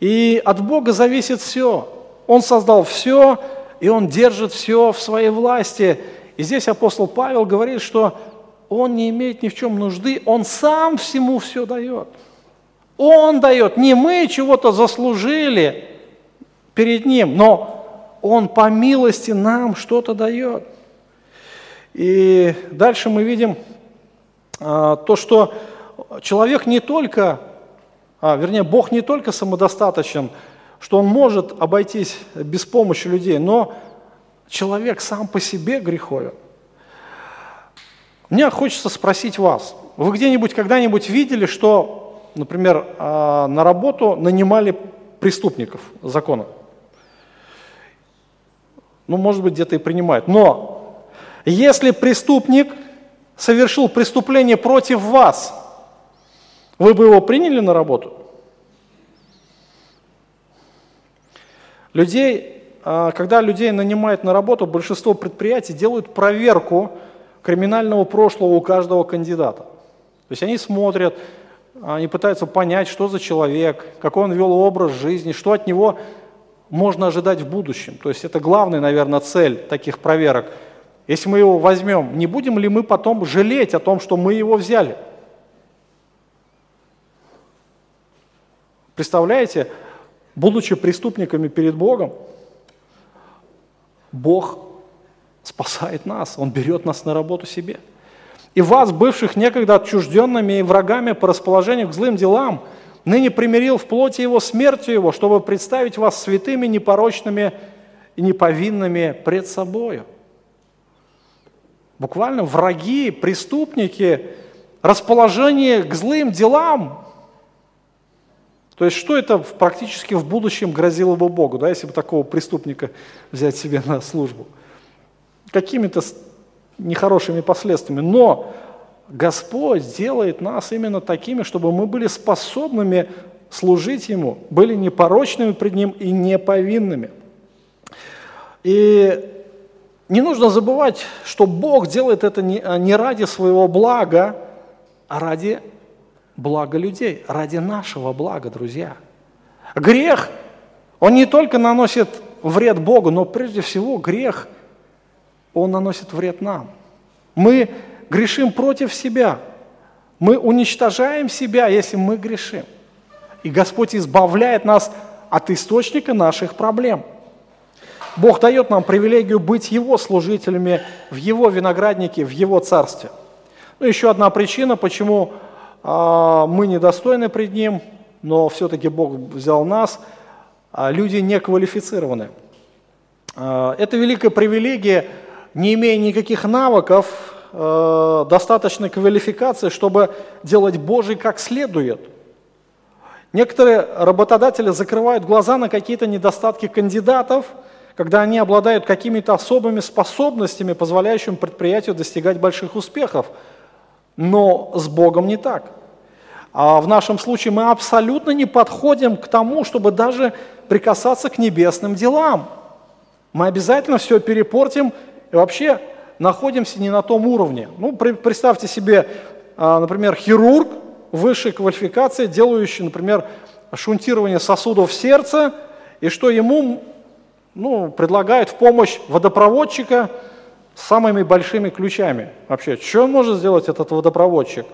И от Бога зависит все. Он создал все, и Он держит все в своей власти. И здесь апостол Павел говорит, что он не имеет ни в чем нужды, Он сам всему все дает. Он дает, не мы чего-то заслужили перед Ним, но Он по милости нам что-то дает. И дальше мы видим а, то, что человек не только, а, вернее, Бог не только самодостаточен, что Он может обойтись без помощи людей, но человек сам по себе греховен. Мне хочется спросить вас, вы где-нибудь когда-нибудь видели, что, например, а, на работу нанимали преступников закона? Ну, может быть, где-то и принимают. Но если преступник совершил преступление против вас, вы бы его приняли на работу? Людей, а, когда людей нанимают на работу, большинство предприятий делают проверку криминального прошлого у каждого кандидата. То есть они смотрят, они пытаются понять, что за человек, какой он вел образ жизни, что от него можно ожидать в будущем. То есть это главная, наверное, цель таких проверок. Если мы его возьмем, не будем ли мы потом жалеть о том, что мы его взяли? Представляете, будучи преступниками перед Богом, Бог спасает нас, Он берет нас на работу себе. И вас, бывших некогда отчужденными и врагами по расположению к злым делам, ныне примирил в плоти Его смертью Его, чтобы представить вас святыми, непорочными и неповинными пред собою. Буквально враги, преступники, расположение к злым делам. То есть что это практически в будущем грозило бы Богу, да, если бы такого преступника взять себе на службу – какими-то нехорошими последствиями, но Господь делает нас именно такими, чтобы мы были способными служить Ему, были непорочными пред Ним и неповинными. И не нужно забывать, что Бог делает это не ради своего блага, а ради блага людей, ради нашего блага, друзья. Грех, он не только наносит вред Богу, но прежде всего грех – он наносит вред нам. Мы грешим против себя. Мы уничтожаем себя, если мы грешим. И Господь избавляет нас от источника наших проблем. Бог дает нам привилегию быть Его служителями в Его винограднике, в Его царстве. Ну, еще одна причина, почему э, мы недостойны пред Ним, но все-таки Бог взял нас, э, люди неквалифицированные. Э, это великая привилегия – не имея никаких навыков, э, достаточной квалификации, чтобы делать Божий как следует. Некоторые работодатели закрывают глаза на какие-то недостатки кандидатов, когда они обладают какими-то особыми способностями, позволяющими предприятию достигать больших успехов. Но с Богом не так. А в нашем случае мы абсолютно не подходим к тому, чтобы даже прикасаться к небесным делам. Мы обязательно все перепортим и вообще находимся не на том уровне. Ну, представьте себе, а, например, хирург высшей квалификации, делающий, например, шунтирование сосудов сердца, и что ему ну, предлагают в помощь водопроводчика с самыми большими ключами. Вообще, что может сделать этот водопроводчик?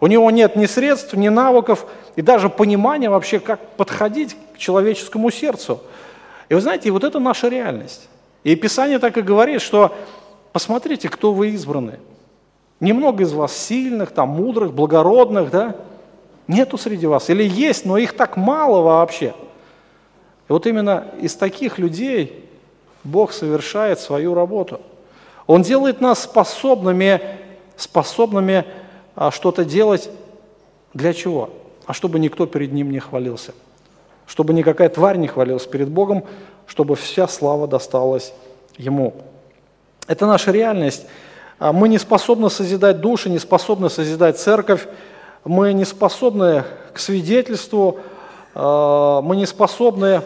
У него нет ни средств, ни навыков, и даже понимания вообще, как подходить к человеческому сердцу. И вы знаете, вот это наша реальность. И Писание так и говорит, что посмотрите, кто вы избраны. Немного из вас сильных, там, мудрых, благородных, да? Нету среди вас. Или есть, но их так мало вообще. И вот именно из таких людей Бог совершает свою работу. Он делает нас способными, способными а, что-то делать для чего? А чтобы никто перед Ним не хвалился. Чтобы никакая тварь не хвалилась перед Богом, чтобы вся слава досталась Ему. Это наша реальность. А мы не способны созидать души, не способны созидать церковь, мы не способны к свидетельству, мы не способны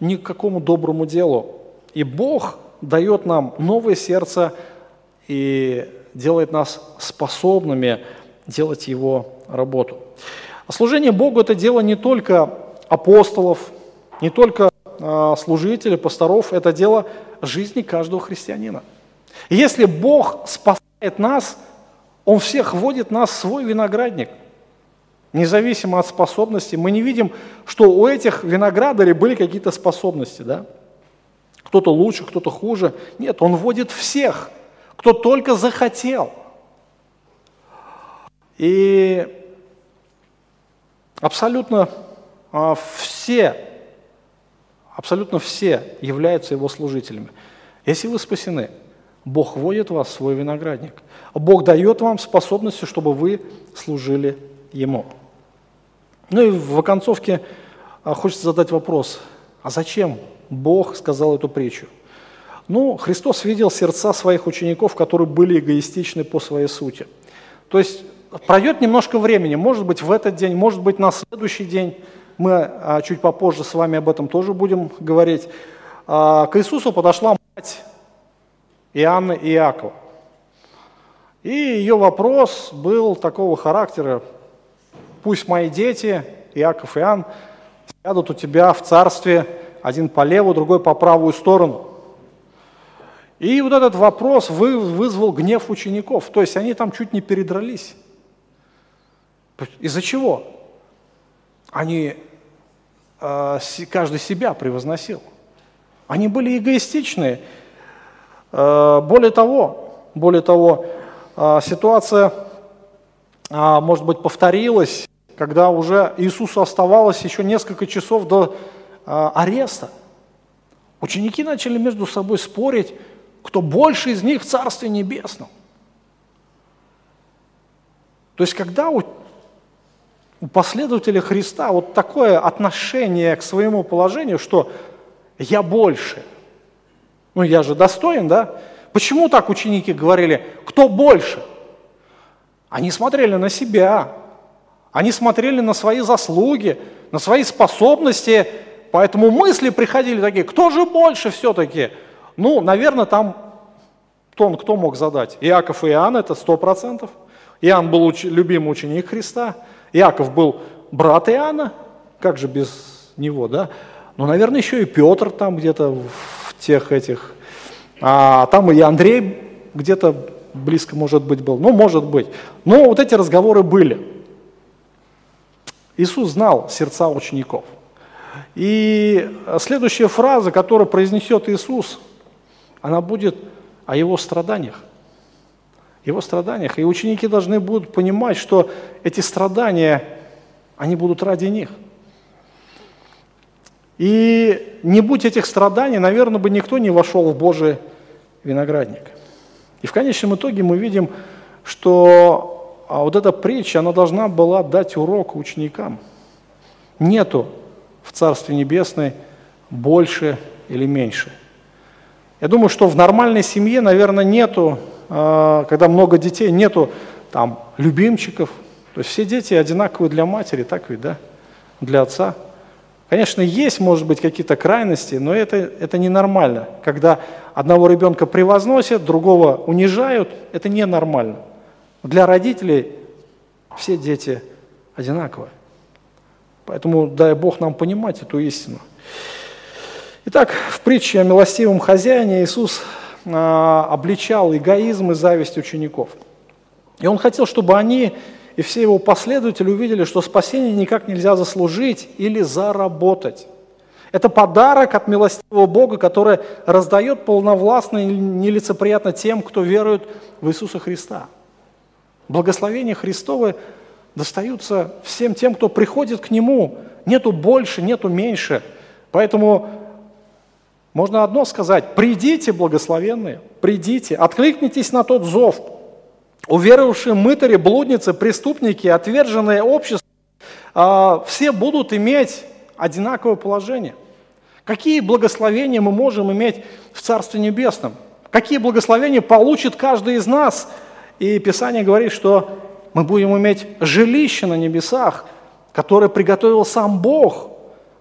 ни к какому доброму делу. И Бог дает нам новое сердце и делает нас способными делать Его работу. А служение Богу – это дело не только апостолов, не только э, служителей, пасторов, это дело жизни каждого христианина. Если Бог спасает нас, Он всех вводит нас в свой виноградник, независимо от способностей. Мы не видим, что у этих виноградарей были какие-то способности, да? Кто-то лучше, кто-то хуже. Нет, Он вводит всех – кто только захотел. И абсолютно а, все, абсолютно все являются его служителями. Если вы спасены, Бог вводит вас в свой виноградник. Бог дает вам способности, чтобы вы служили Ему. Ну и в оконцовке а, хочется задать вопрос, а зачем Бог сказал эту притчу? Ну, Христос видел сердца своих учеников, которые были эгоистичны по своей сути. То есть пройдет немножко времени, может быть, в этот день, может быть, на следующий день. Мы а, чуть попозже с вами об этом тоже будем говорить. А, к Иисусу подошла мать Иоанна и Иакова. И ее вопрос был такого характера, пусть мои дети, Иаков и Иоанн, сядут у тебя в царстве, один по левую, другой по правую сторону. И вот этот вопрос вызвал гнев учеников. То есть они там чуть не передрались. Из-за чего? Они, э, каждый себя превозносил. Они были эгоистичны. Э, более того, более того, э, ситуация, может быть, повторилась, когда уже Иисусу оставалось еще несколько часов до ареста. Ученики начали между собой спорить, кто больше из них в Царстве Небесном. То есть, когда у, у последователя Христа вот такое отношение к своему положению, что я больше, ну я же достоин, да? Почему так ученики говорили, кто больше? Они смотрели на себя, они смотрели на свои заслуги, на свои способности, поэтому мысли приходили такие, кто же больше все-таки? Ну, наверное, там тон кто мог задать? Иаков и Иоанн, это сто процентов. Иоанн был уч, любимый ученик Христа, Иаков был брат Иоанна, как же без него, да? Ну, наверное, еще и Петр там где-то в тех этих, а там и Андрей где-то близко, может быть, был. Ну, может быть. Но вот эти разговоры были. Иисус знал сердца учеников. И следующая фраза, которую произнесет Иисус – она будет о его страданиях. Его страданиях. И ученики должны будут понимать, что эти страдания, они будут ради них. И не будь этих страданий, наверное, бы никто не вошел в Божий виноградник. И в конечном итоге мы видим, что а вот эта притча, она должна была дать урок ученикам. Нету в Царстве Небесной больше или меньше – я думаю, что в нормальной семье, наверное, нету, а, когда много детей, нету там любимчиков. То есть все дети одинаковые для матери, так ведь, да? Для отца. Конечно, есть, может быть, какие-то крайности, но это, это ненормально. Когда одного ребенка превозносят, другого унижают, это ненормально. Для родителей все дети одинаковые. Поэтому дай Бог нам понимать эту истину. Итак, в притче о милостивом хозяине Иисус а, обличал эгоизм и зависть учеников. И Он хотел, чтобы они и все его последователи увидели, что спасение никак нельзя заслужить или заработать. Это подарок от милостивого Бога, который раздает полновластно и нелицеприятно тем, кто верует в Иисуса Христа. Благословения Христовы достаются всем тем, кто приходит к Нему. Нету больше, нету меньше. Поэтому можно одно сказать, придите, благословенные, придите, откликнитесь на тот зов. Уверовавшие мытари, блудницы, преступники, отверженное общество, а, все будут иметь одинаковое положение. Какие благословения мы можем иметь в Царстве Небесном? Какие благословения получит каждый из нас? И Писание говорит, что мы будем иметь жилище на небесах, которое приготовил сам Бог,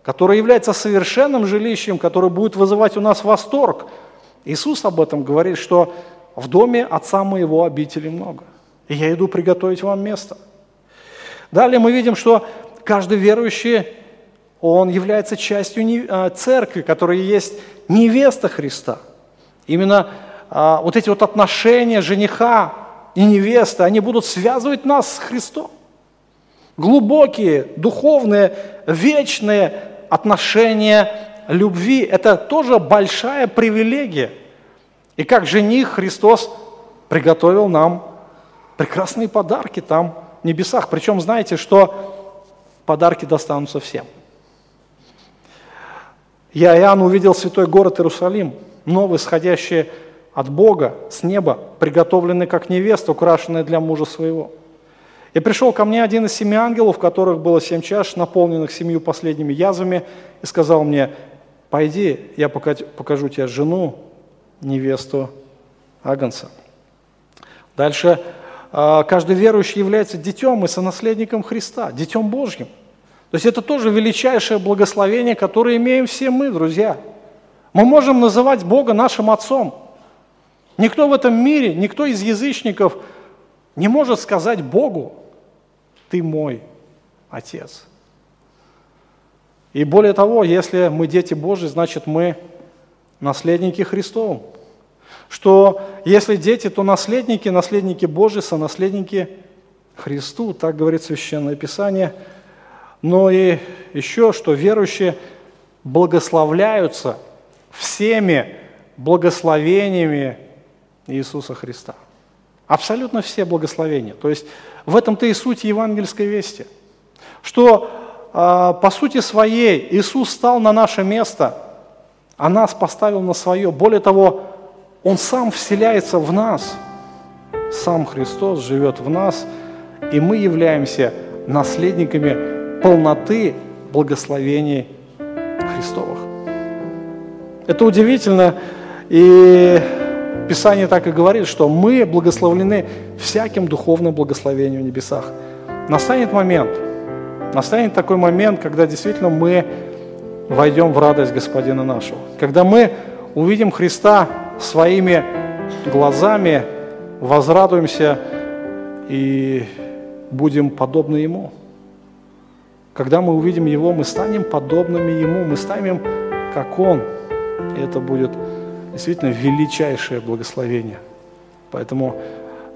которое является совершенным жилищем, которое будет вызывать у нас восторг. Иисус об этом говорит, что в доме Отца моего обители много, и я иду приготовить вам место. Далее мы видим, что каждый верующий он является частью а, церкви, которая есть невеста Христа. Именно а, вот эти вот отношения жениха и невесты, они будут связывать нас с Христом. Глубокие, духовные, вечные отношения любви – это тоже большая привилегия. И как жених Христос приготовил нам прекрасные подарки там, в небесах. Причем знаете, что подарки достанутся всем – я, Иоанн, увидел святой город Иерусалим, новый, сходящий от Бога, с неба, приготовленный как невеста, украшенная для мужа своего. И пришел ко мне один из семи ангелов, которых было семь чаш, наполненных семью последними язвами, и сказал мне, пойди, я покажу тебе жену, невесту Агнца. Дальше, а, каждый верующий является детем и сонаследником Христа, детем Божьим – то есть это тоже величайшее благословение, которое имеем все мы, друзья. Мы можем называть Бога нашим Отцом. Никто в этом мире, никто из язычников не может сказать Богу, ты мой Отец. И более того, если мы дети Божьи, значит мы наследники Христовы. Что если дети, то наследники, наследники Божьи, сонаследники Христу, так говорит Священное Писание – но и еще, что верующие благословляются всеми благословениями Иисуса Христа. Абсолютно все благословения. То есть в этом-то и суть евангельской вести. Что а, по сути своей Иисус стал на наше место, а нас поставил на свое. Более того, Он сам вселяется в нас. Сам Христос живет в нас, и мы являемся наследниками полноты благословений Христовых. Это удивительно, и Писание так и говорит, что мы благословлены всяким духовным благословением в небесах. Настанет момент, настанет такой момент, когда действительно мы войдем в радость Господина нашего. Когда мы увидим Христа своими глазами, возрадуемся и будем подобны Ему. Когда мы увидим Его, мы станем подобными Ему, мы станем как Он. И это будет действительно величайшее благословение. Поэтому,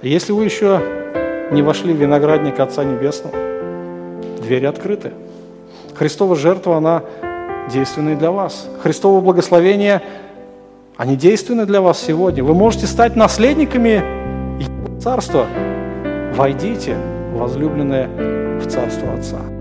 если вы еще не вошли в виноградник Отца Небесного, двери открыты. Христова жертва, она действенна для вас. Христово благословение, они действенны для вас сегодня. Вы можете стать наследниками Царства. Войдите, возлюбленные, в Царство Отца.